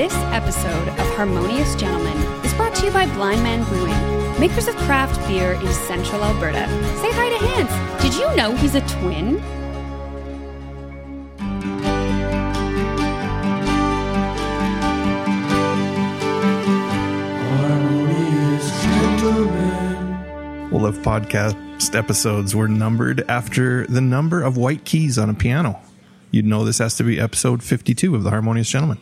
This episode of Harmonious Gentlemen is brought to you by Blind Man Brewing, makers of craft beer in central Alberta. Say hi to Hans. Did you know he's a twin? Well, if podcast episodes were numbered after the number of white keys on a piano, you'd know this has to be episode 52 of The Harmonious Gentleman.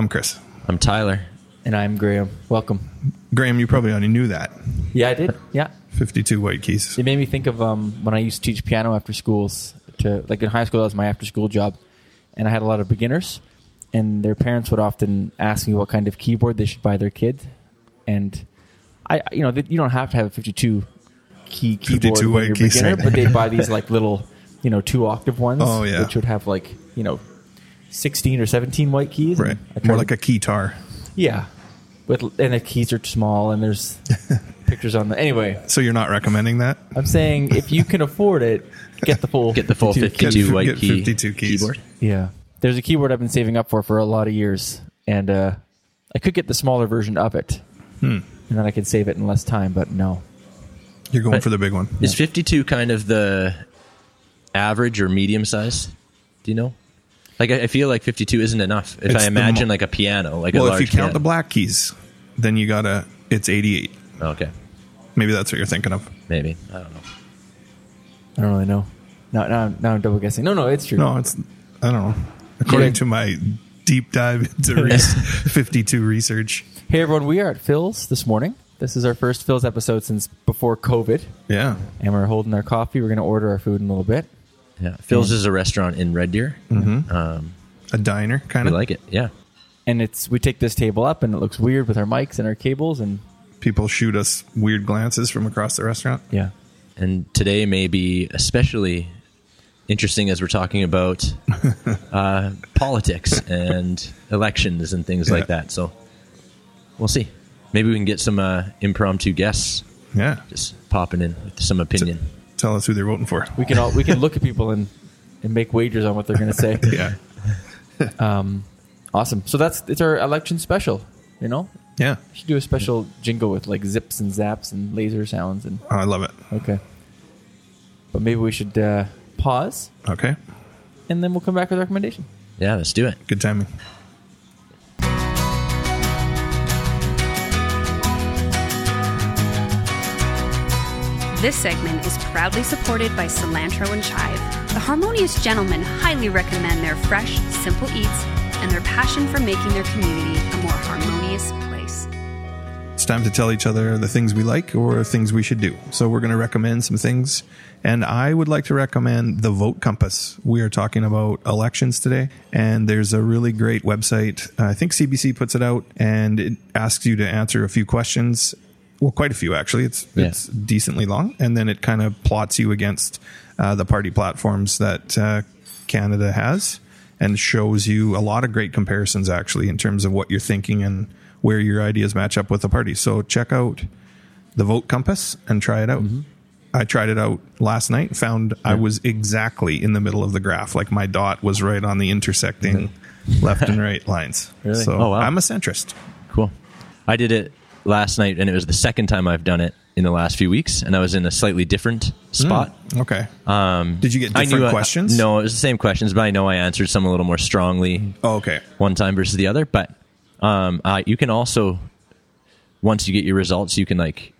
I'm Chris. I'm Tyler. And I'm Graham. Welcome. Graham, you probably already knew that. Yeah, I did. Yeah. 52 white keys. It made me think of um, when I used to teach piano after schools. To like in high school, that was my after school job, and I had a lot of beginners, and their parents would often ask me what kind of keyboard they should buy their kid, and I, you know, you don't have to have a 52 key keyboard 52 when white you're a keys, beginner, but they'd buy these like little, you know, two octave ones, Oh, yeah. which would have like you know, 16 or 17 white keys, Right. I tried More to- like a keytar. yeah, with and the keys are small, and there's pictures on the anyway. So you're not recommending that? I'm saying if you can afford it, get the full Get the full 52 52 Get- white get key 52 keys. keyboard. Yeah, there's a keyboard I've been saving up for for a lot of years, and uh, I could get the smaller version of it, Hmm. and then I could save it in less time. But no, You're going But- for the big one. Is 52 kind of the average or medium size? Do you know? Like, I I feel like 52 isn't enough. If It's I the imagine mo- like a piano, like a Well, if large you count piano. the black keys, then you gotta, it's 88. Okay, Maybe that's what you're thinking of. maybe. I don't know. I don't really know. Now, now, now I'm double guessing. No, no, it's true. No, it's, I don't know. According Yeah. to my deep dive into re- 52 research. Hey everyone, we are at Phil's this morning. This is our first Phil's episode since before COVID, Yeah. and we're holding our coffee. We're going to order our food in a little bit. Yeah, Phil's is a restaurant in Red Deer. Mm-hmm. Um, A diner, kind we of. like it. Yeah, And it's we take this table up, and it looks weird with our mics and our cables, and People shoot us weird glances from across the restaurant. yeah, and today may be especially interesting as we're talking about uh, politics and elections and things like Yeah. that. So we'll see. Maybe we can get some uh, impromptu guests Yeah. just popping in with some opinion. Tell us who they're voting for. we can all we can look at people and and make wagers on what they're going to say. Yeah. Um, awesome. So that's it's our election special. You know, Yeah. we should do a special jingle with like zips and zaps and laser sounds and Oh, I love it. okay. But maybe we should uh, pause Okay. and then we'll come back with a recommendation. Yeah, let's do it. Good timing. This segment is proudly supported by Cilantro and Chive. The Harmonious Gentlemen highly recommend their fresh, simple eats and their passion for making their community a more harmonious place. It's time to tell each other the things we like or things we should do. So we're going to recommend some things. And I would like to recommend the Vote Compass. We are talking about elections today. And there's a really great website. I think CBC puts it out and it asks you to answer a few questions. Well, quite a few actually. It's Yeah. it's decently long, and then it kind of plots you against uh, the party platforms that uh, Canada has, and shows you a lot of great comparisons actually in terms of what you're thinking and where your ideas match up with the party. So check out the Vote Compass and try it out. I tried it out last night. Found I was exactly in the middle of the graph, like my dot was right on the intersecting left and right lines. Really? So Oh, wow. I'm a centrist. Cool. I did it last night, and it was the second time I've done it in the last few weeks, and I was in a slightly different spot. Okay. Um, Did you get I different knew I- questions? no, it was the same questions, but I know I answered some a little more strongly Oh, okay. one time versus the other. But um, uh, you can also, once you get your results, you can like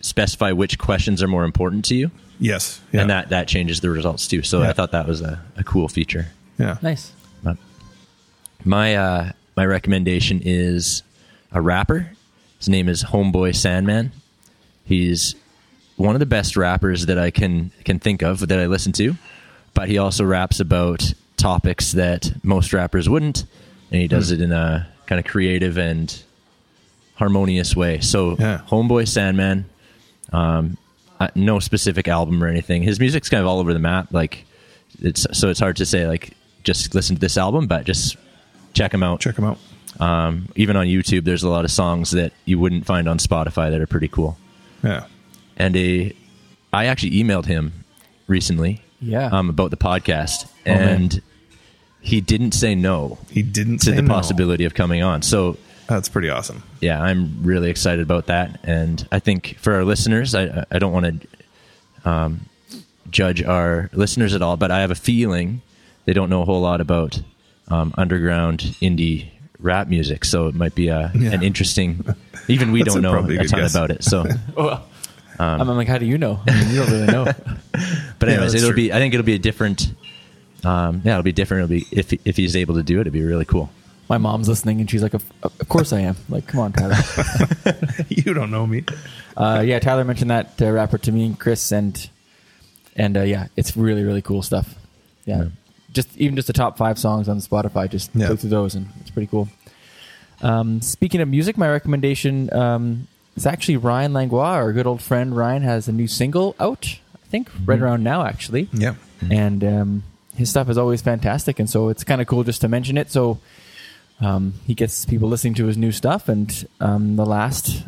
specify which questions are more important to you, Yes. Yeah. and that that changes the results too. So Yeah. I thought that was a, a cool feature. yeah. Nice. But my uh, my recommendation is a rapper. His name is Homeboy Sandman. He's one of the best rappers that I can can think of that I listen to, but he also raps about topics that most rappers wouldn't, and he does it in a kind of creative and harmonious way. So, Yeah. Homeboy Sandman, um, no specific album or anything. His music's kind of all over the map. Like, it's so it's hard to say like just listen to this album, but just check him out. Check them out. Um, even on YouTube, there's a lot of songs that you wouldn't find on Spotify that are pretty cool. Yeah. And a, I actually emailed him recently Yeah. um, about the podcast, Oh, man. and he didn't say no He didn't to say the no. possibility of coming on. So That's pretty awesome. yeah, I'm really excited about that, and I think for our listeners, I I don't want to um, judge our listeners at all, but I have a feeling they don't know a whole lot about um, underground indie rap music, so it might be a, Yeah. an interesting. Even we don't a know probably a ton guess. about it, so. Well, I'm, I'm like, how do you know? I mean, you don't really know. But anyways, that's it'll true. be. I think it'll be a different. Um, yeah, it'll be different. It'll be if if he's able to do it, it'd be really cool. My mom's listening, and she's like, "Of, of course I am." Like, come on, Tyler. you don't know me. uh, yeah, Tyler mentioned that uh, rapper to me and Chris, and and uh, yeah, it's really really cool stuff. Yeah. Yeah. Just even just the top five songs on Spotify, just Yeah. go through those, and it's pretty cool. Um, speaking of music, my recommendation um, is actually Ryan Langlois, our good old friend Ryan, has a new single out. I think right around now, actually Yeah. and um, his stuff is always fantastic and so it's kind of cool just to mention it so um, he gets people listening to his new stuff and um, the last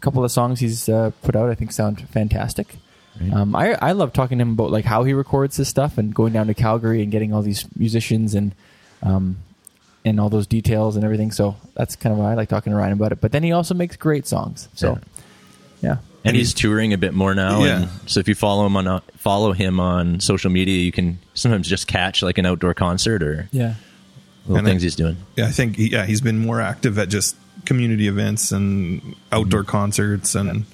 couple of songs he's uh, put out i think sound fantastic Right. um, I, I love talking to him about like how he records his stuff and going down to calgary and getting all these musicians and um, and all those details and everything. So that's kind of why i like talking to ryan about it. But then he also makes great songs. So yeah, And he's touring a bit more now, Yeah. and so if you follow him on uh, follow him on social media, you can sometimes just catch like an outdoor concert or yeah. little And I- things he's doing. Yeah, I think yeah he's been more active at just community events and outdoor concerts and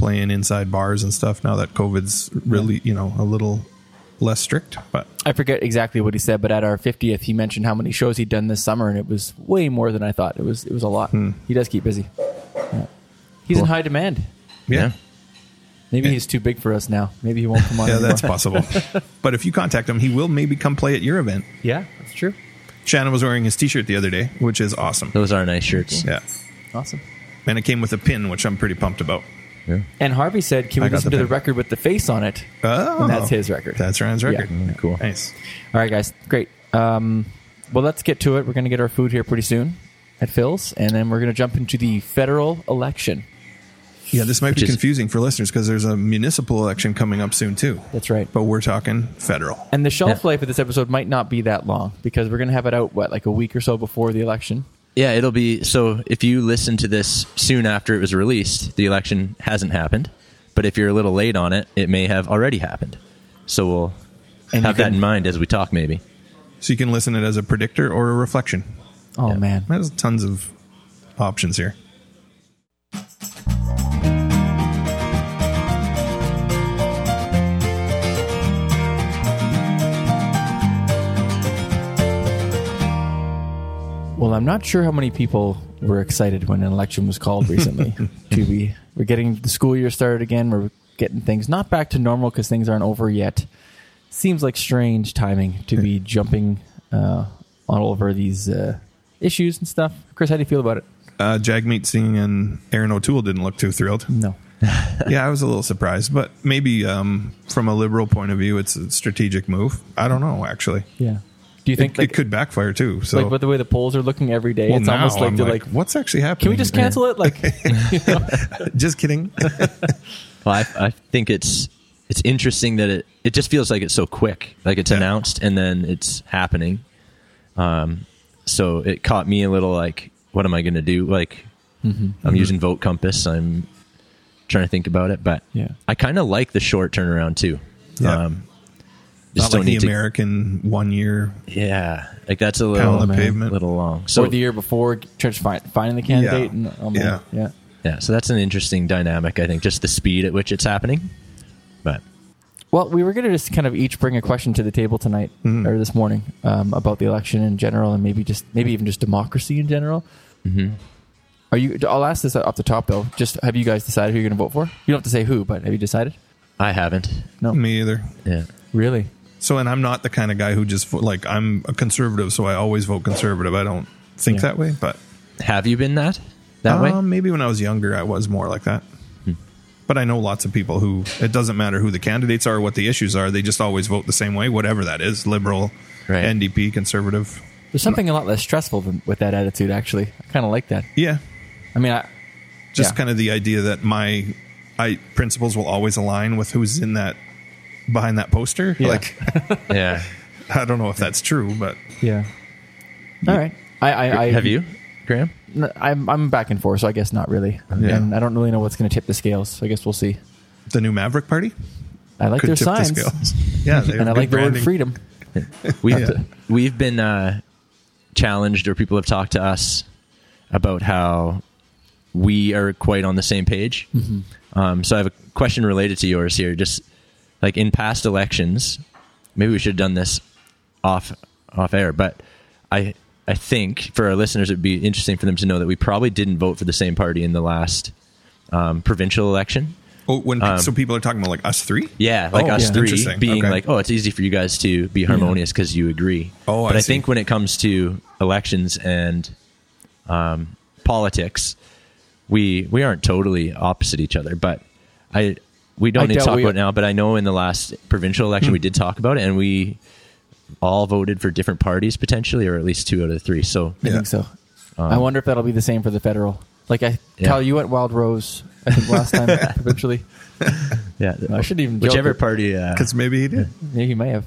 playing inside bars and stuff. Now that COVID's really you know a little less strict, but I forget exactly what he said, but at our 50th, he mentioned how many shows he'd done this summer, and it was way more than I thought. It was it was a lot. Hmm. He does keep busy. Yeah. He's in high demand. yeah, Maybe Yeah. he's too big for us now. Maybe he won't come on. yeah, anymore. that's possible. but if you contact him, he will maybe come play at your event. yeah, that's true. Shannon was wearing his T-shirt the other day, which is awesome. Those are nice shirts. Yeah, Awesome. and it came with a pin, which I'm pretty pumped about. Yeah. And Harvey said, "Can I we got listen the to the pin. record with the face on it?" Oh, And that's his record. That's Ryan's record. Yeah. Cool. Nice. All right, guys, great. Um, well, let's get to it. We're going to get our food here pretty soon at Phil's, and then we're going to jump into the federal election. Yeah, this might be Which is- confusing for listeners because there's a municipal election coming up soon too. That's right. But we're talking federal. And the shelf Yeah. life of this episode might not be that long because we're going to have it out what like a week or so before the election. Yeah, it'll be so. If you listen to this soon after it was released, the election hasn't happened. But if you're a little late on it, it may have already happened. So we'll And have you that in mind as we talk. Maybe. So you can listen it as a predictor or a reflection. Oh Yeah. man. There's tons of options here. Well, I'm not sure how many people were excited when an election was called recently. to be, we're getting the school year started again. We're getting things not back to normal because things aren't over yet. Seems like strange timing to be jumping uh, all over these uh, issues and stuff. Chris, how do you feel about it? Uh, Jagmeet Singh and Erin O'Toole didn't look too thrilled. No. yeah, I was a little surprised, but maybe um, from a liberal point of view, it's a strategic move. I don't know, actually. Yeah. Do you It, think like, it could backfire too. So, like with the way the polls are looking every day, well, it's almost like I'm they're like, like, what's actually happening? can we just cancel it? Like, just kidding. Well, I, I think it's it's interesting that it it just feels like it's so quick. Like it's Yeah. announced and then it's happening. Um, so it caught me a little like, what am I going to do? Like, Mm-hmm. I'm using Vote Compass. I'm trying to think about it, but Yeah. I kind of like the short turnaround too. Yeah. Um, Not just like don't the need to. Amercan one year Yeah, like that's a pound little on the man. pavement. little long. So or the year before, church find, finding the candidate. Yeah. And, oh, man. Yeah. yeah. yeah, so that's an interesting dynamic. I think just the speed at which it's happening. But Well, we were going to just kind of each bring a question to the table tonight Mhm. or this morning um, about the election in general, and maybe just maybe even just democracy in general. mhm. Are you? I'll ask this off the top though. Just have you guys decided who you're going to vote for? You don't have to say who, but have you decided? I haven't. No, Me either. Yeah. really. So, and I'm not the kind of guy who just like I'm a conservative, so I always vote conservative. I don't think Yeah. that way, but Have you been that that way? Um, maybe when I was younger, I was more like that. Hmm. But I know lots of people who it doesn't matter who the candidates are, what the issues are. They just always vote the same way, whatever that is: liberal, Right. NDP, conservative. There's something a lot less stressful than, with that attitude. Actually, I kind of like that. Yeah, I mean, I, just Yeah. kind of the idea that my I principles will always align with who's in that behind that poster. Yeah. Like, yeah. I don't know if that's true, but Yeah. All right. I, I, I Have you, Graham? n- I'm I'm back and forth, so I guess not really. Yeah. And I don't really know what's going to tip the scales. So I guess we'll see. the new Maverick Party I like their tip signs, the scales. Yeah, and I like good the word freedom. We've Yeah. we've been uh, challenged, or people have talked to us about how we are quite on the same page. Um, so I have a question related to yours here. Just like in past elections, maybe we should have done this off off air, but I I think for our listeners, it'd be interesting for them to know that we probably didn't vote for the same party in the last um, provincial election. Oh, when Um, so people are talking about like us three. Yeah, like Oh, us yeah. three being Okay. like, oh, it's easy for you guys to be harmonious because you agree. Oh, but I I, think when it comes to elections and um, politics, we we aren't totally opposite each other. But I we don't I need to talk we- about it now. But I know in the last provincial election we did talk about it, and we all voted for different parties potentially, or at least two out of the three. So I Yeah. think so. I wonder if that'll be the same for the federal. Like I, Yeah. Kyle, you went Wild Rose. I think last time eventually. yeah, I shouldn't even whichever it. party. Uh, Because maybe he did. Yeah, he may have.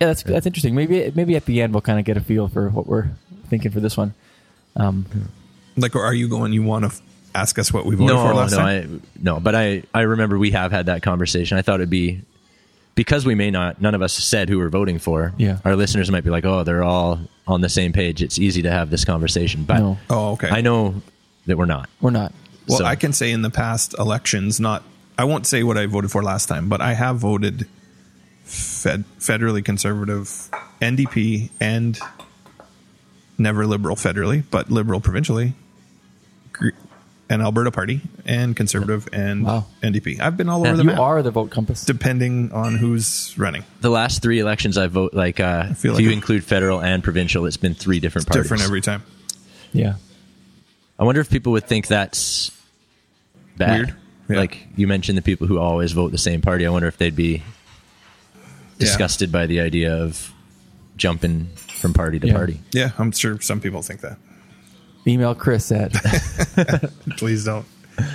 Yeah, that's that's interesting. Maybe maybe at the end we'll kind of get a feel for what we're thinking for this one. Um, Like, are you going? You want to f- ask us what we voted no, for last no, time? I, no. But I, I remember we have had that conversation. I thought it'd be because we may not. None of us said who we're voting for. Yeah. our listeners might be like, "Oh, they're all on the same page." It's easy to have this conversation, but No. oh, okay. I know that we're not. we're not. Well, So- I can say in the past elections, not I won't say what I voted for last time, but I have voted fed, federally conservative, NDP, and never liberal federally, but liberal provincially, Gr- and Alberta Party, and conservative and Wow. NDP. I've been all Yeah, over the You map, are the vote compass. depending on who's running. The last three elections I vote like uh, feel if like you it- include federal and provincial, it's been three different parties. Different every time. Yeah. I wonder if people would think that's bad. Weird. Yeah. Like you mentioned, the people who always vote the same party. I wonder if they'd be disgusted by the idea of jumping from party to Yeah. party. Yeah, I'm sure some people think that. Email Chris at. Please don't.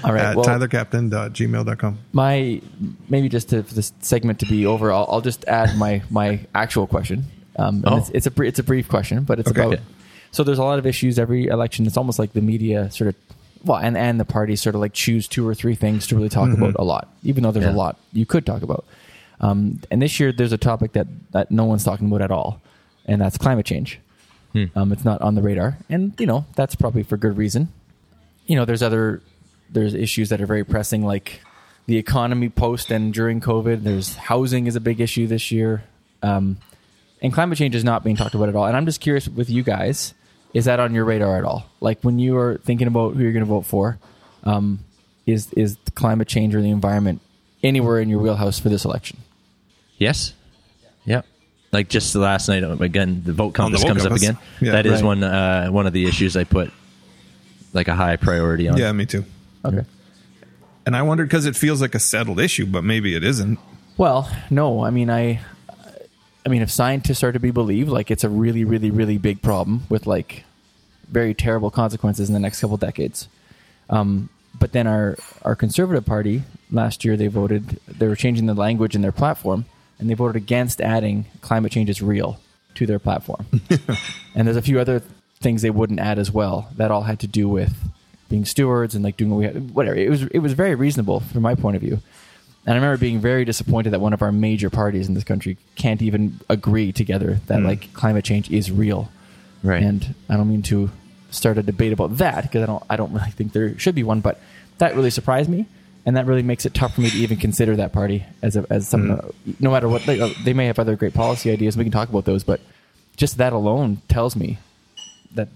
All right. At well, tylercaptain.gmail.com. my maybe just to, for this segment to be over, I'll, I'll just add my my actual question. Um, Oh. it's, it's a br- it's a brief question, but it's Okay. about. So there's a lot of issues every election. It's almost like the media sort of, well, and and the parties sort of like choose two or three things to really talk about a lot, even though there's Yeah. a lot you could talk about. Um, and this year there's a topic that that no one's talking about at all, and that's climate change. Um, it's not on the radar, and you know that's probably for good reason. You know, there's other there's issues that are very pressing, like the economy post and during COVID. There's housing is a big issue this year, um, and climate change is not being talked about at all. And I'm just curious with you guys, is that on your radar at all? Like when you are thinking about who you're going to vote for, um, is is climate change or the environment anywhere in your wheelhouse for this election? Yes. Yep. Like just the last night again, the vote On the vote comes compass. up again. Yeah. that is Right. one uh, one of the issues I put like a high priority on. Yeah, me too. Okay. And I wondered because it feels like a settled issue, but maybe it isn't. Well, no. I mean, I, I mean, if scientists are to be believed, like it's a really, really, really big problem with like very terrible consequences in the next couple decades. Um, but then our our conservative party last year they voted they were changing the language in their platform and they voted against adding climate change is real to their platform. and there's a few other things they wouldn't add as well that all had to do with being stewards and like doing what we had whatever. It was it was very reasonable from my point of view. And I remember being very disappointed that one of our major parties in this country can't even agree together that hmm. like climate change is real. Right. And I don't mean to start a debate about that because I don't I don't really think there should be one, but that really surprised me, and that really makes it tough for me to even consider that party as a, as some. Mm. Uh, no matter what they, uh, they may have other great policy ideas, we can talk about those, but just that alone tells me that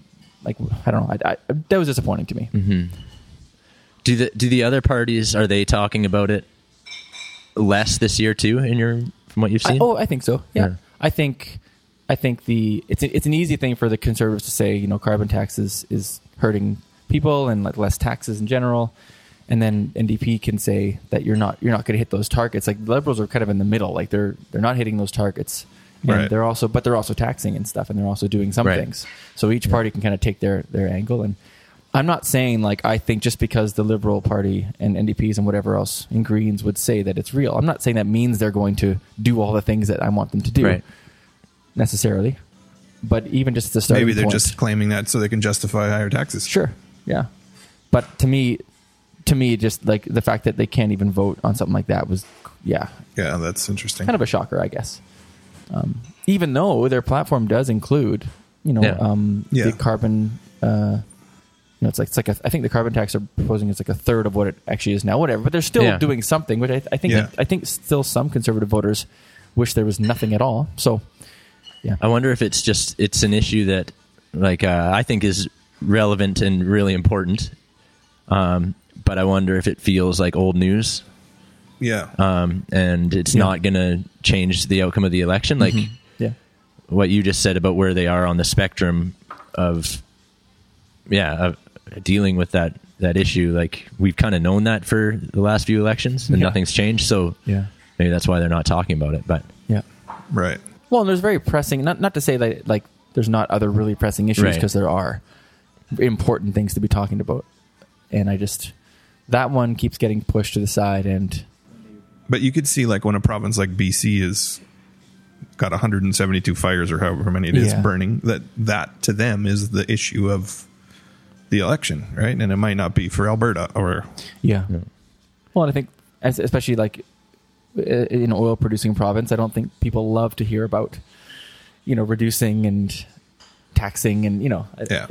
like I don't know I, I, that was disappointing to me. Mm-hmm. Do the do the other parties are they talking about it less this year too? In your from what you've I, seen? oh, I think so. Yeah. Yeah. I think I think the it's a, it's an easy thing for the conservatives to say, you know, carbon taxes is hurting people and like less taxes in general. And then NDP can say that you're not you're not going to hit those targets. Like liberals are kind of in the middle, like they're they're not hitting those targets, and Right. they're also but they're also taxing and stuff, and they're also doing some Right. things. So each party can kind of take their their angle. And I'm not saying like I think just because the Liberal Party and NDPs and whatever else and Greens would say that it's real. I'm not saying that means they're going to do all the things that I want them to do Right. necessarily, but even just the starting Maybe they're point- just claiming that so they can justify higher taxes. Sure. Yeah. But to me, to me, just like the fact that they can't even vote on something like that was, yeah, Yeah, that's interesting. kind of a shocker, I guess. Um, even though their platform does include, you know, Yeah. um, Yeah. the carbon. Uh, you know, it's like it's like a, I think the carbon tax they're proposing is like a third of what it actually is now. Whatever, but they're still Yeah. doing something. Which I, I think Yeah. I think still some conservative voters wish there was nothing at all. So yeah, I wonder if it's just it's an issue that like uh, I think is relevant and really important. Um, but I wonder if it feels like old news, yeah. um, and it's Yeah. not going to change the outcome of the election. Like yeah, what you just said about where they are on the spectrum of, yeah, of dealing with that that issue. Like we've kind of known that for the last few elections, and Yeah. nothing's changed. So yeah, maybe that's why they're not talking about it. But yeah. right. Well, and there's very pressing. Not not to say that like there's not other really pressing issues Right. because there are important things to be talking about, and I just that one keeps getting pushed to the side. And But you could see like when a province like BC is got 172 fires or however many it is Yeah. burning, that that to them is the issue of the election, right? And it might not be for Alberta or yeah, well, and I think as, especially like in oil producing province, I don't think people love to hear about you know reducing and taxing and you know yeah.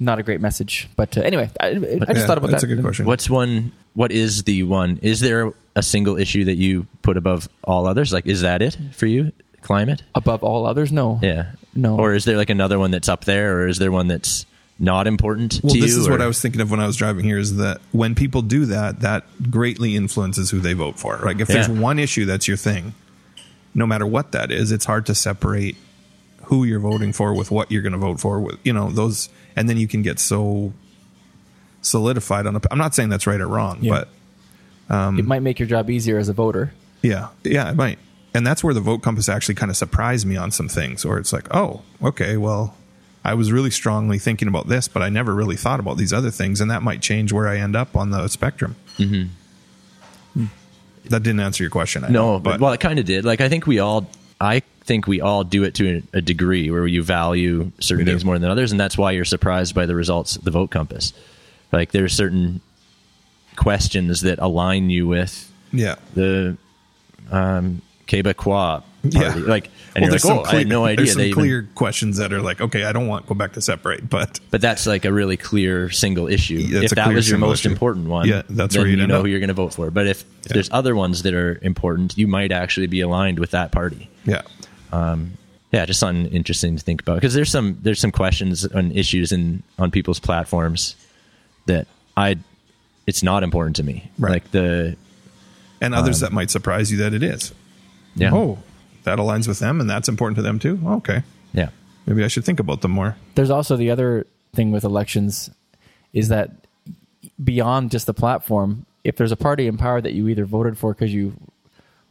Not a great message. But uh, anyway, I, I just Yeah, thought about that's that. a good question. What's one? What is the one? Is there a single issue that you put above all others? Like, is that it for you? Climate? above all others? No, Yeah. No. Or is there like another one that's up there, or is there one that's not important Well, to you? this is what I was thinking of when I was driving here is that when people do that, that greatly influences who they vote for. Like if there's one issue that's your thing, no matter what that is, it's hard to separate who you're voting for with what you're going to vote for with, you know, those, and then you can get so solidified on a, I'm not saying that's right or wrong, Yeah. but um, it might make your job easier as a voter. yeah, yeah, it might. And that's where the vote compass actually kind of surprised me on some things, or it's like, oh, okay, well, I was really strongly thinking about this, but I never really thought about these other things, and that might change where I end up on the spectrum. Mm-hmm. That didn't answer your question. I no, know, but well, it kind of did. Like, I think we all, I think we all do it to a, degree where you value certain things more than others, and that's why you're surprised by the results of the vote compass. Like, there's certain questions that align you with yeah, the um, Quebecois party. Yeah. Like, and Well, you're like, oh, I clear- had no idea There's some they even clear questions that are like, okay, I don't want Quebec to separate, but But that's like a really clear single issue. Yeah, if that was your most issue. important one, Yeah, that's where you know up. who you're going to vote for. But if, if Yeah. there's other ones that are important, you might actually be aligned with that party. yeah, Um, yeah, just something interesting to think about because there's some there's some questions and issues in on people's platforms that I it's not important to me. Right. Like the and others um, that might surprise you that it is. yeah Oh, that aligns with them, and that's important to them too. Oh, okay, yeah maybe I should think about them more. There's also the other thing with elections is that beyond just the platform, if there's a party in power that you either voted for because you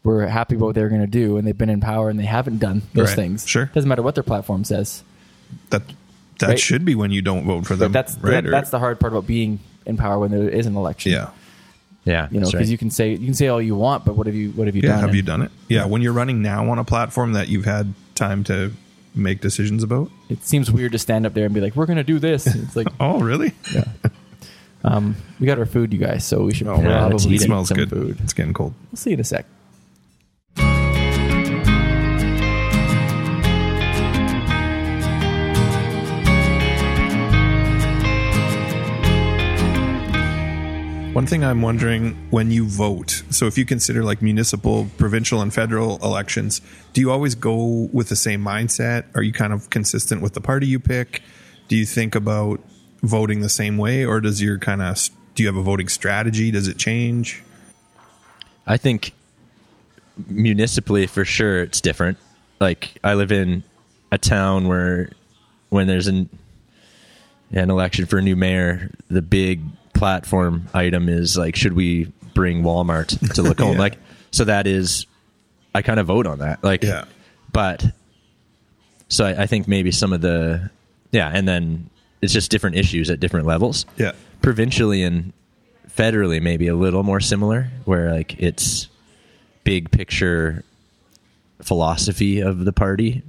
were happy about what they were going to do and they've been in power and they haven't done those Right. things, Sure. doesn't matter what their platform says. That that Right. should be when you don't vote for them. But that's right? that, that's the hard part about being in power when there is an election. yeah. yeah you know, because right. you can say you can say all you want, but what have you what have you Yeah, done? have And you done it? Yeah, when you're running now on a platform that you've had time to make decisions about. It seems weird to stand up there and be like, "We're going to do this." It's like, Oh, really? yeah. Um, we got our food, you guys, so we should Oh, probably yeah, let's it eat eat smells some good. food. It's getting cold. We'll see you in a sec. One thing I'm wondering when you vote, so if you consider like municipal, provincial, and federal elections, do you always go with the same mindset? Are you kind of consistent with the party you pick? Do you think about voting the same way, or does your kind of do you have a voting strategy? Does it change? I think municipally for sure it's different. Like I live in a town where when there's an an election for a new mayor, the big platform item is like should we bring Walmart to Lacombe? Yeah. Like so that is I kind of vote on that. Like Yeah. but so I, I think maybe some of the yeah, and then it's just different issues at different levels Yeah, provincially and federally maybe a little more similar where like it's big picture philosophy of the party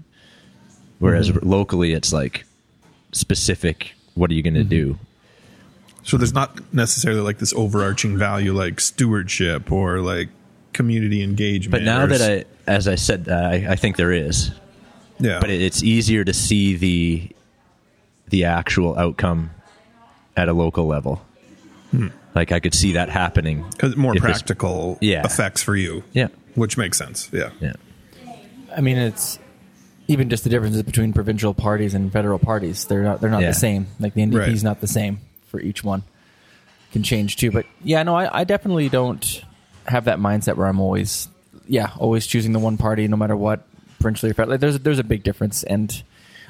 Whereas mm-hmm. locally, it's like specific. What are you going to mm-hmm. do? So there's not necessarily like this overarching value like stewardship or like community engagement. But now that s- I, as I said, uh, I, I think there is. yeah, But it, it's easier to see the the actual outcome at a local level. Like I could see that happening. because more practical Yeah. effects for you. Yeah. which makes sense. Yeah, Yeah. I mean, it's even just the differences between provincial parties and federal parties. They're not they're not Yeah. the same. Like the NDP Right. is not the same for each one. Can change too, but yeah, no, I, I definitely don't have that mindset where I'm always yeah always choosing the one party no matter what provincially or federally. Like, there's there's a big difference, and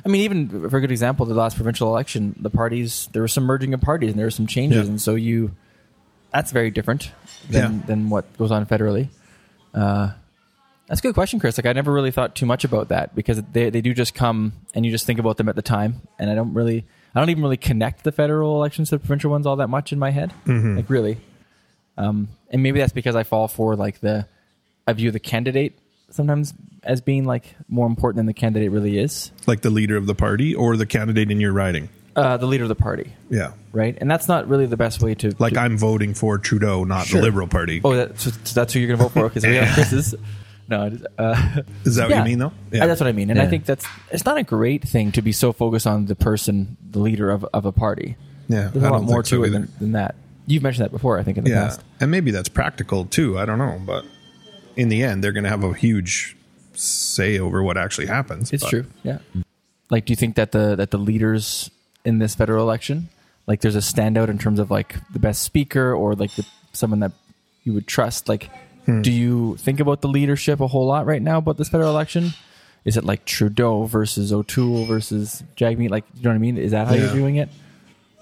I mean even for a good example, the last provincial election, the parties there was some merging of parties and there were some changes, Yeah. and so you that's very different than Yeah. than what goes on federally. Uh, that's a good question, Chris. Like I never really thought too much about that because they they do just come and you just think about them at the time, and I don't really, I don't even really connect the federal elections to the provincial ones all that much in my head. Like really, um, and maybe that's because I fall for like the, I view the candidate sometimes as being like more important than the candidate really is. like the leader of the party or the candidate in your riding. Uh, the leader of the party, Yeah, right? And that's not really the best way to like I'm voting for Trudeau, not Sure. the Liberal Party. Oh, that, so, so that's who you're going to vote for because we have Chris's. No, uh, Is that what yeah. you mean though? Yeah. That's what I mean, and I think that's it's not a great thing to be so focused on the person, the leader of, of a party. Yeah, There's a lot more so to it than, than that. You've mentioned that before, I think, in the yeah, past. and maybe that's practical too. I don't know, but in the end, they're going to have a huge say over what actually happens. It's but- true. Yeah. Like, do you think that the that the leaders in this federal election, like, there's a standout in terms of like the best speaker or like the, someone that you would trust? Like, Hmm. do you think about the leadership a whole lot right now about this federal election? Is it like Trudeau versus O'Toole versus Jagmeet? Like, you know what I mean? Is that how Yeah. you're doing it,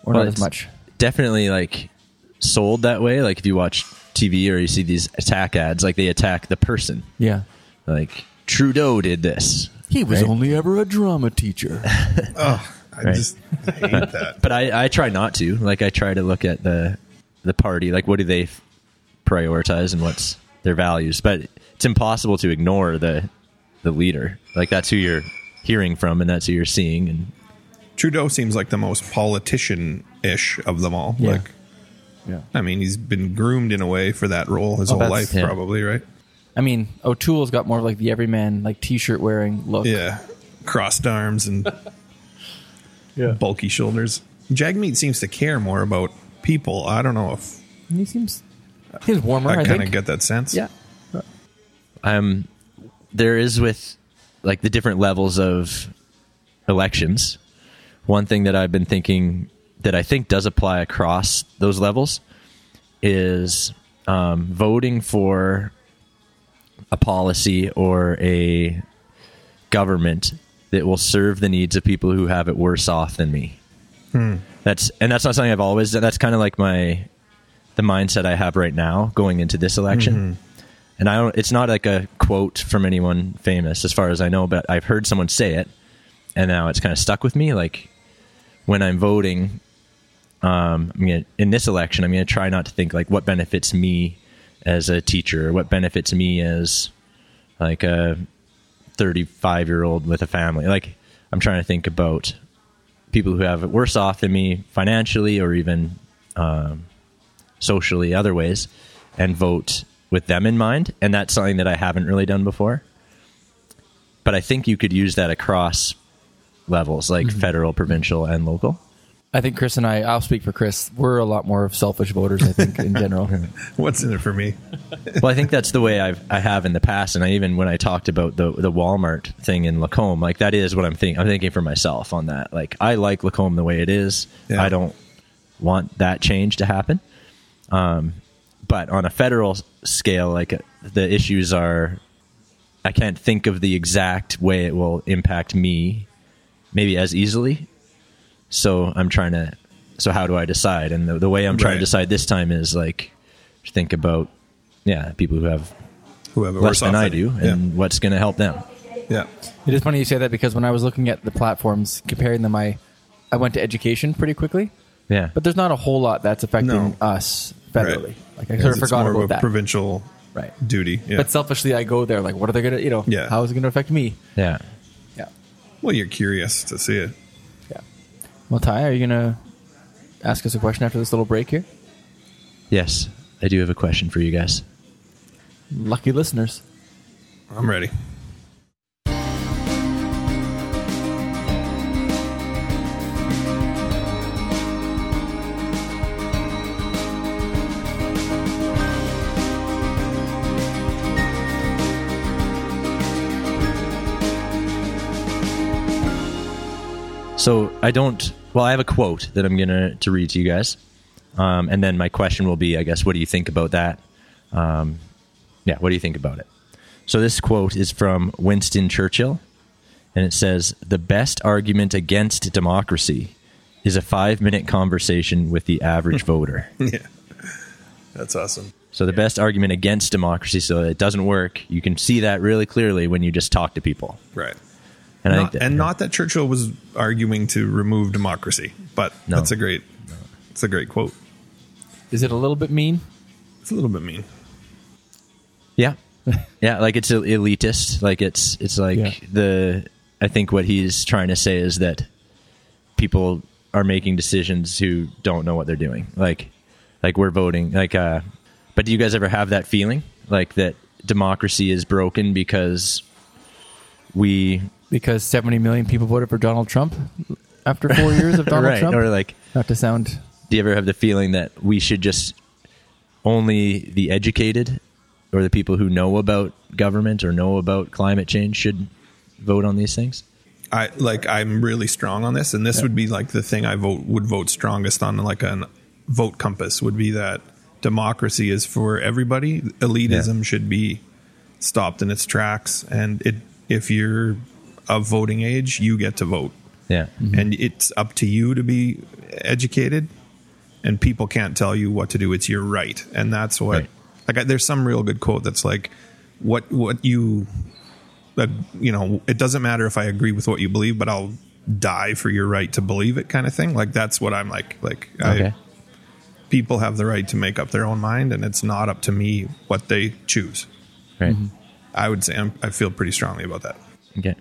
or Well, not as much? Definitely like sold that way. Like if you watch TV or you see these attack ads, like they attack the person. Yeah. Like Trudeau did this. He was Right. only ever a drama teacher. Oh, I Right. just hate that. But I, I try not to. Like I try to look at the the party. Like what do they prioritize and what's their values? But it's impossible to ignore the the leader. Like that's who you're hearing from and that's who you're seeing. And Trudeau seems like the most politician-ish of them all. Yeah. Like, yeah. I mean, he's been groomed in a way for that role his Oh, whole life, yeah. probably, right? I mean, O'Toole's got more of like the everyman, like t-shirt wearing look. Yeah, crossed arms and Yeah. bulky shoulders. Jagmeet seems to care more about people. I don't know if He seems seems warmer. I I, kind of get that sense. Yeah. um, there is with like the different levels of elections. One thing that I've been thinking that I think does apply across those levels is um, voting for a policy or a government that will serve the needs of people who have it worse off than me. That's and that's not something I've always done. That's kind of like my the mindset I have right now going into this election. And I don't. It's not like a quote from anyone famous, as far as I know, but I've heard someone say it, and now it's kind of stuck with me. Like when I'm voting, um, I'm gonna, in this election, I'm going to try not to think like what benefits me as a teacher, or what benefits me as like a 35 year old with a family. Like I'm trying to think about people who have it worse off than me financially, or even um, socially, other ways, and vote with them in mind. And that's something that I haven't really done before. But I think you could use that across levels, like mm-hmm. federal, provincial, and local. I think Chris and I. I'll speak for Chris. We're a lot more of selfish voters. I think in general. What's in it for me? well, I think that's the way I've I have in the past, and I even when I talked about the the Walmart thing in Lacombe, like that is what I'm thinking. I'm thinking for myself on that. Like I like Lacombe the way it is. Yeah. I don't want that change to happen. Um, but on a federal scale, like uh, the issues are, I can't think of the exact way it will impact me, maybe as easily. So I'm trying to. So how do I decide? And the, the way I'm trying Right. to decide this time is like think about yeah people who have Whoever less worse than I do and what's going to help them. Yeah. It is funny you say that because when I was looking at the platforms, comparing them, I I went to education pretty quickly, Yeah, but there's not a whole lot that's affecting No. us Right. federally. Like I sort of it's forgot more about of a that. provincial right. duty. Yeah. But selfishly, I go there like, what are they gonna, you know, Yeah. how is it gonna affect me? yeah. Yeah. Well, you're curious to see it. Yeah. Well, Ty, are you gonna ask us a question after this little break here? Yes, I do have a question for you guys. Lucky listeners. I'm ready. So I don't. Well, I have a quote that I'm gonna to read to you guys, um, and then my question will be, I guess, what do you think about that? Um, yeah, what do you think about it? So this quote is from Winston Churchill, and it says, "The best argument against democracy is a five-minute conversation with the average voter." yeah, that's awesome. So the best argument against democracy, so it doesn't work, you can see that really clearly when you just talk to people. Right. And Not, think that, and not that Churchill was arguing to remove democracy, but No. that's a great, it's a great quote. Is it a little bit mean? It's a little bit mean. Yeah, yeah, like it's elitist. Like it's it's like Yeah. the. I think what he's trying to say is that people are making decisions who don't know what they're doing. Like, like we're voting. Like, uh, but do you guys ever have that feeling like that democracy is broken because we Because 70 million people voted for Donald Trump after four years of Donald right Trump? or like Not to sound. do you ever have the feeling that we should just only the educated or the people who know about government or know about climate change should vote on these things? I like. I'm really strong on this, and this would be like the thing I vote would vote strongest on, like a vote compass. Would be that democracy is for everybody. Elitism Yeah. should be stopped in its tracks, and it if you're of voting age, you get to vote. Yeah. Mm-hmm. and it's up to you to be educated and people can't tell you what to do it's your right and that's what Right. like I, there's some real good quote that's like what what you that you know it doesn't matter if i agree with what you believe but i'll die for your right to believe it kind of thing like that's what i'm like like Okay. I, people have the right to make up their own mind and it's not up to me what they choose Right. Mm-hmm. i would say I'm, i feel pretty strongly about that Okay.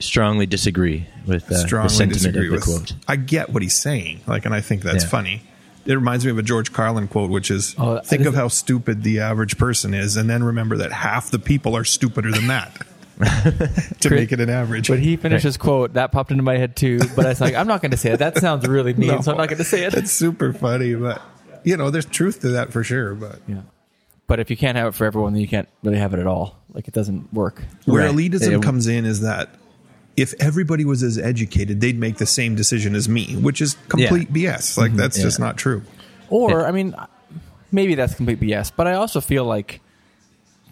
Strongly disagree with uh, the sentiment disagree of the with. quote. I get what he's saying, like, and I think that's Yeah. funny. It reminds me of a George Carlin quote, which is, Oh, "Think of how stupid the average person is, and then remember that half the people are stupider than that." to Crit- make it an average. But he finished his quote, that popped into my head too. But I was like, I'm not going to say it. That sounds really mean, No. so I'm not going to say it. it's super funny, but you know, there's truth to that for sure. But Yeah. But if you can't have it for everyone, then you can't really have it at all. Like it doesn't work. where Right. elitism Yeah. comes in is that if everybody was as educated, they'd make the same decision as me, which is complete BS. Like mm-hmm. that's Yeah. just not true. Or, I mean, maybe that's complete BS. But I also feel like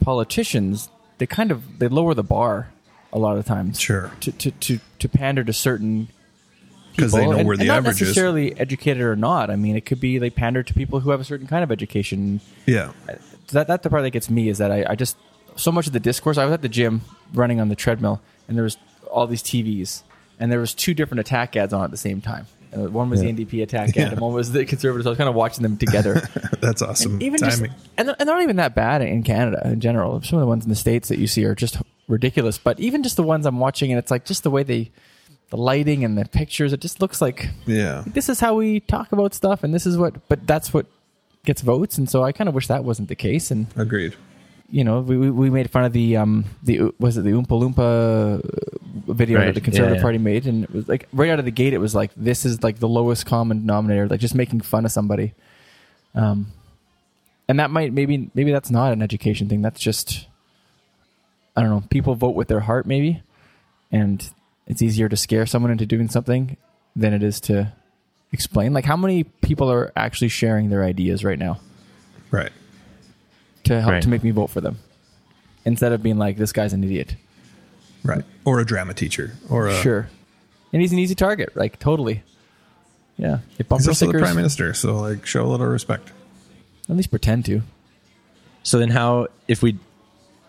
politicians, they kind of they lower the bar a lot of times. Sure. To to to, to pander to certain 'Cause they people. know and, where the and not average is. necessarily educated or not. I mean, it could be they pander to people who have a certain kind of education. Yeah. that that's the part that gets me is that I, I just so much of the discourse. I was at the gym running on the treadmill, and there was all these TVs, and there was two different attack ads on at the same time. Uh, one was Yeah. the NDP attack ad, Yeah. and one was the conservatives. I was kind of watching them together. That's awesome. And even just, timing. and and they're not even that bad in Canada in general. Some of the ones in the states that you see are just ridiculous. But even just the ones I'm watching, and it's like just the way they, the lighting and the pictures, it just looks like yeah. this is how we talk about stuff, and this is what. But that's what gets votes, and so I kind of wish that wasn't the case. And Agreed. You know, we, we, we made fun of the um the was it the Oompa Loompa uh, video Right. that the Conservative Yeah, yeah. Party made, and it was like right out of the gate, it was like this is like the lowest common denominator, like just making fun of somebody. Um, and that might maybe maybe that's not an education thing. That's just I don't know. People vote with their heart, maybe, and it's easier to scare someone into doing something than it is to explain. Like how many people are actually sharing their ideas right now? Right. To help Right. to make me vote for them instead of being like this guy's an idiot Right. Or a drama teacher. Or a sure and he's an easy target like totally yeah if He's bumper also the prime minister, so like show a little respect. at least pretend to So then, how if we?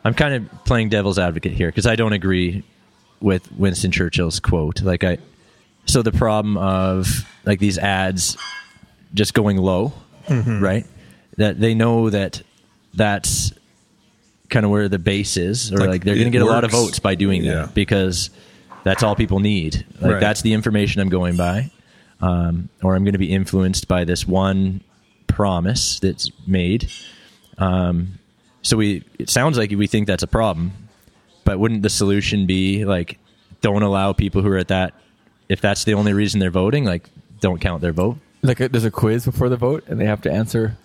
I'm kind of playing devil's advocate here because I don't agree with Winston Churchill's quote. Like I, so the problem of like these ads just going low, mm-hmm. right? That they know that that's kind of where the base is, or Like, like, they're going to get a lot of votes by doing Yeah. that because That's all people need. Like Right. that's the information I'm going by, um, or I'm going to be influenced by this one promise that's made. Um, so we it sounds like we think that's a problem, but wouldn't the solution be like don't allow people who are at that if that's the only reason they're voting, like don't count their vote. Like a, there's a quiz before the vote, and they have to answer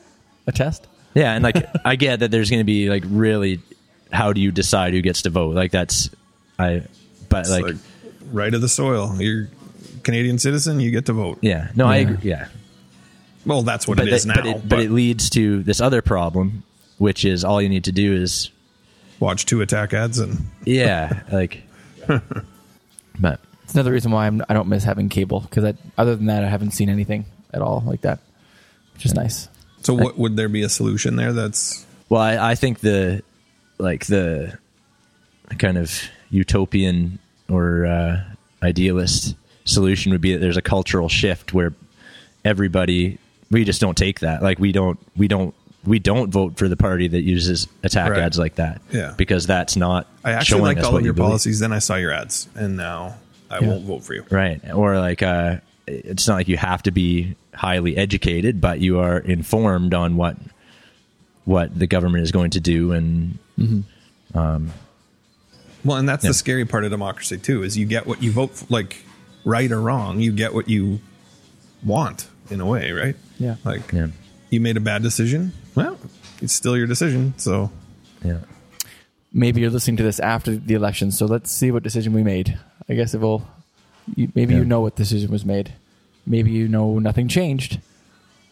a test. Yeah, and like I get that there's going to be like really how do you decide who gets to vote? Like that's I but It's like, like, right of the soil. You're Canadian citizen, you get to vote. yeah. No, I Yeah. agree. Yeah. Well, that's what But it is that- now. but, it, but but it leads to this other problem which is all you need to do is watch two attack ads and yeah, like but It's another reason why I'm, I don't miss having cable because other than that, I haven't seen anything at all like that, which is nice. So what would there be a solution there that's Well, I, I think the like the kind of utopian or uh, idealist solution would be that there's a cultural shift where everybody we just don't take that. Like we don't we don't we don't vote for the party that uses attack Right. ads like that. Yeah. because that's not. I actually liked all of you your believe. policies, then I saw your ads and now I Yeah. won't vote for you. right? Or like uh, it's not like you have to be highly educated, but you are informed on what what the government is going to do and mm-hmm. um, Well, and that's Yeah. the scary part of democracy too is you get what you vote for, like right or wrong, you get what you want in a way, right? Yeah. Like yeah, you made a bad decision, well, it's still your decision. So yeah. Maybe you're listening to this after the election, so let's see what decision we made. I guess it will. You, maybe Yeah. you know what decision was made. Maybe you know nothing changed,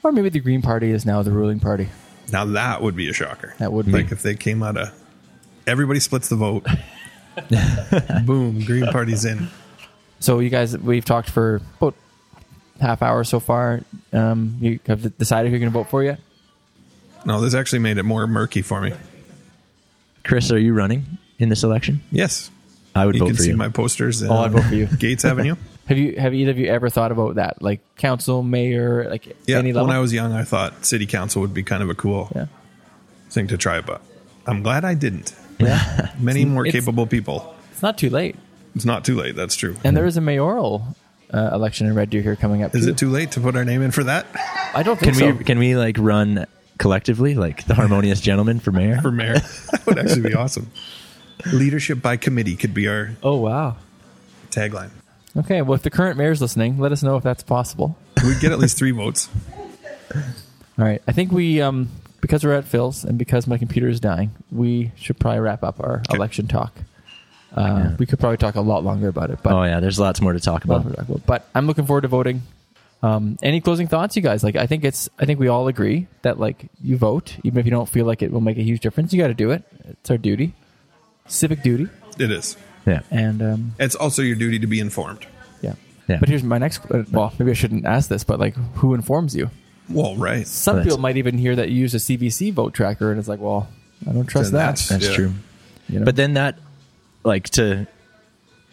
or maybe the Green Party is now the ruling party. now that would be a shocker. That would be. like if they came out of everybody splits the vote. Boom, Green Party's in. So you guys, we've talked for about half hour so far. Um, you have decided who you're going to vote for yet? No, this actually made it more murky for me. Chris, are you running in this election? Yes. I would vote for You vote can for see you. my posters. Oh, I'd vote for you. Gaetz Avenue. Have you have either of you ever thought about that, like council, mayor, like Yeah, any level? when I was young, I thought city council would be kind of a cool yeah, thing to try, but I'm glad I didn't. yeah. Many more It's- capable people. it's not too late. It's not too late. That's true. And there is a mayoral uh, election in Red Deer here coming up. Is too. it too late to put our name in for that? I don't think Can so. we can we like run collectively, like the harmonious gentleman for mayor? For mayor? that would actually be awesome. Leadership by committee could be our oh wow. tagline. Okay, well, if the current mayor's listening, let us know if that's possible. We'd get at least three votes. All right, I think we um because we're at Phil's and because my computer is dying, we should probably wrap up our Okay. election talk. Uh, We could probably talk a lot longer about it, but oh yeah, there's lots more to talk Well, about. But I'm looking forward to voting. Um, any closing thoughts, you guys? Like, I think it's. I think we all agree that like you vote, even if you don't feel like it will make a huge difference. You got to do it. It's our duty, civic duty, It is. Yeah, and um, It's also your duty to be informed. yeah. Yeah. But here's my next. Uh, well, maybe I shouldn't ask this, but like, who informs you? Well, right. Some Well, that's- people might even hear that you use a CBC vote tracker, and it's like, well, I don't trust Then that. that's- that's Yeah. true. you know? But then that, like to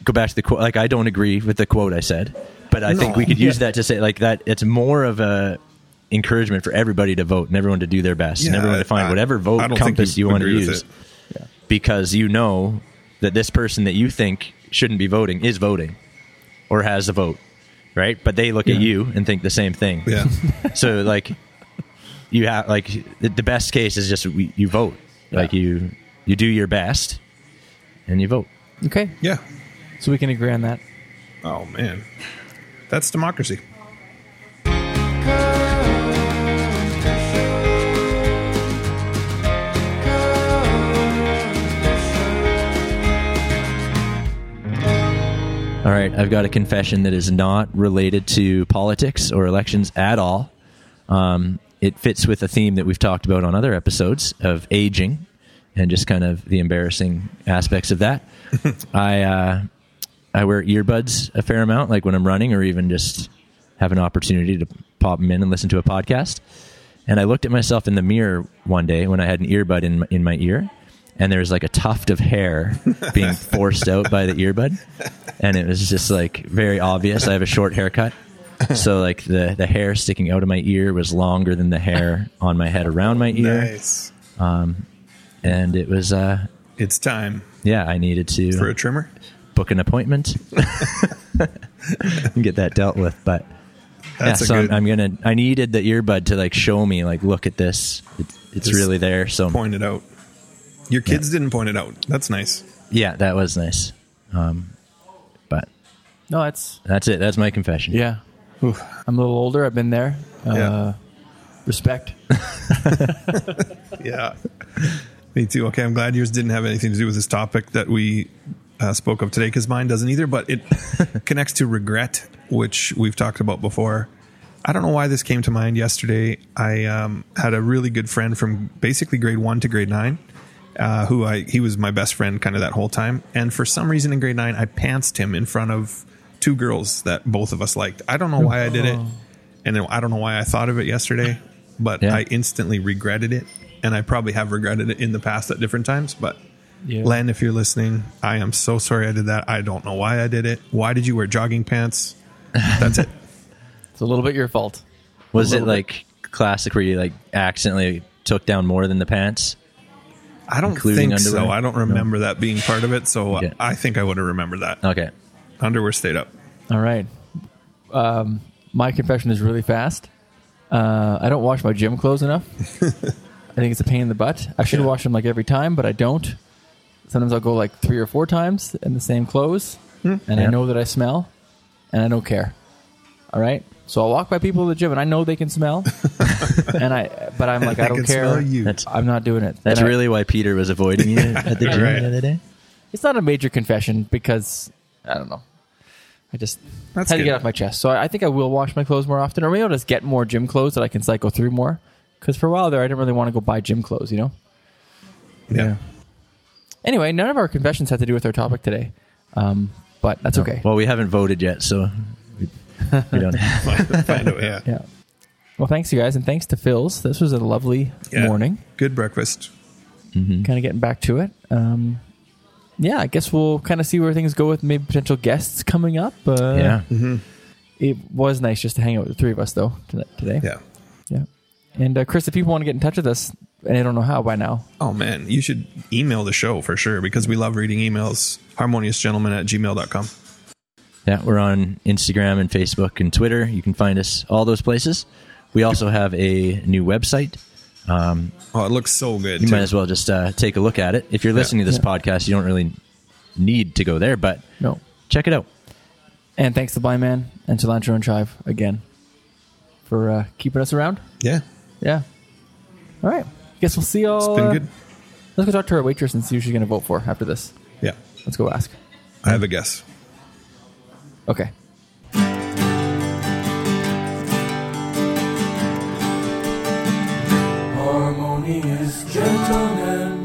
go back to the quote, like I don't agree with the quote I said, but I think we could use that to say like that. It's more of a encouragement for everybody to vote and everyone to do their best and Yeah, everyone to find I- whatever vote I don't think compass you you, want to agree with use, it. Because you know that this person that you think shouldn't be voting is voting or has a vote, right? But they look at you and think the same thing. Yeah. so like you have like the, the best case is just we, you vote like you you do your best and you vote okay, yeah. so we can agree on that. Oh, man. That's democracy. All right i've got a confession that is not related to politics or elections at all. Um, it fits with a theme that we've talked about on other episodes of aging and just kind of the embarrassing aspects of that. I uh, i wear earbuds a fair amount like when i'm running or even just have an opportunity to pop them in and listen to a podcast. And I looked at myself in the mirror one day when I had an earbud in my, in my ear, and there was like a tuft of hair being forced out by the earbud, and it was just like very obvious. I have a short haircut, so like the the hair sticking out of my ear was longer than the hair on my head around my ear, Nice. and it was uh It's time yeah I needed to for a trimmer. book an appointment and get that dealt with. But That's yeah, a so good I'm, I'm gonna. I needed the earbud to like show me, like, look at this. It, it's Just really there. So point it out. Your kids didn't point it out. That's nice. yeah, that was nice. Um, but No, that's that's it. That's my confession. yeah. I'm a little older. I've been there. Uh, Yeah. Respect. Yeah. Me too. Okay, I'm glad yours didn't have anything to do with this topic that we uh, spoke of today because mine doesn't either, but it connects to regret, which we've talked about before. I don't know why this came to mind yesterday. I um, had a really good friend from basically grade one to grade nine, uh, who I he was my best friend kind of that whole time. And for some reason in grade nine, I pantsed him in front of two girls that both of us liked. I don't know why I did it, and then I don't know why I thought of it yesterday, but Yeah. I instantly regretted it, and I probably have regretted it in the past at different times. But Yeah. Len, if you're listening, I am so sorry I did that. I don't know why I did it. Why did you wear jogging pants? That's it. It's a little bit your fault. Was it little like classic where you like accidentally took down more than the pants? I don't think so. I don't remember that being part of it. So Okay. I think I would have remembered that. Okay. Underwear stayed up. All right. Um, my confession is really fast. Uh, I don't wash my gym clothes enough. I think it's a pain in the butt. I should Yeah. wash them like every time, but I don't. Sometimes I'll go like three or four times in the same clothes, and I know that I smell, and I don't care. All right. So I'll walk by people at the gym, and I know they can smell, and I, but I'm like, I I don't can care. smell you. That's I'm not doing it. that's And I- really why Peter was avoiding you at the gym Right. the other day. it's not a major confession because I don't know. I just That's had to get off my chest. So I I think I will wash my clothes more often, or maybe I'll just get more gym clothes that I can cycle through more. Because for a while there, I didn't really want to go buy gym clothes, you know. Yeah. Anyway, none of our confessions had to do with our topic today, um, but that's okay. Well, we haven't voted yet, so we, we don't. Find, find out. Yeah. Yeah. Well, thanks you guys, and thanks to Phil's. This was a lovely Yeah. morning. Good breakfast. Kind of getting back to it. Um, yeah, I guess we'll kind of see where things go with maybe potential guests coming up. Uh, yeah. It was nice just to hang out with the three of us, though, today. Yeah. Yeah. And uh, Chris, if people want to get in touch with us, and I don't know how by now, Oh man, you should email the show for sure because we love reading emails. Harmoniousgentleman at gmail.com. Yeah, we're on Instagram and Facebook and Twitter. You can find us all those places. We also have a new website. Um, Oh, it looks so good. you too. might as well just uh, take a look at it. If you're listening to this Yeah. podcast, you don't really need to go there, but no. check it out. And thanks to Blindman and Cilantro and Chive again for uh, keeping us around. Yeah. Yeah. All right. Guess we'll see y'all. It's been uh, good. Let's go talk to our waitress and see who she's going to vote for after this. Yeah. Let's go ask. I have a guess. Okay. harmonious gentlemen.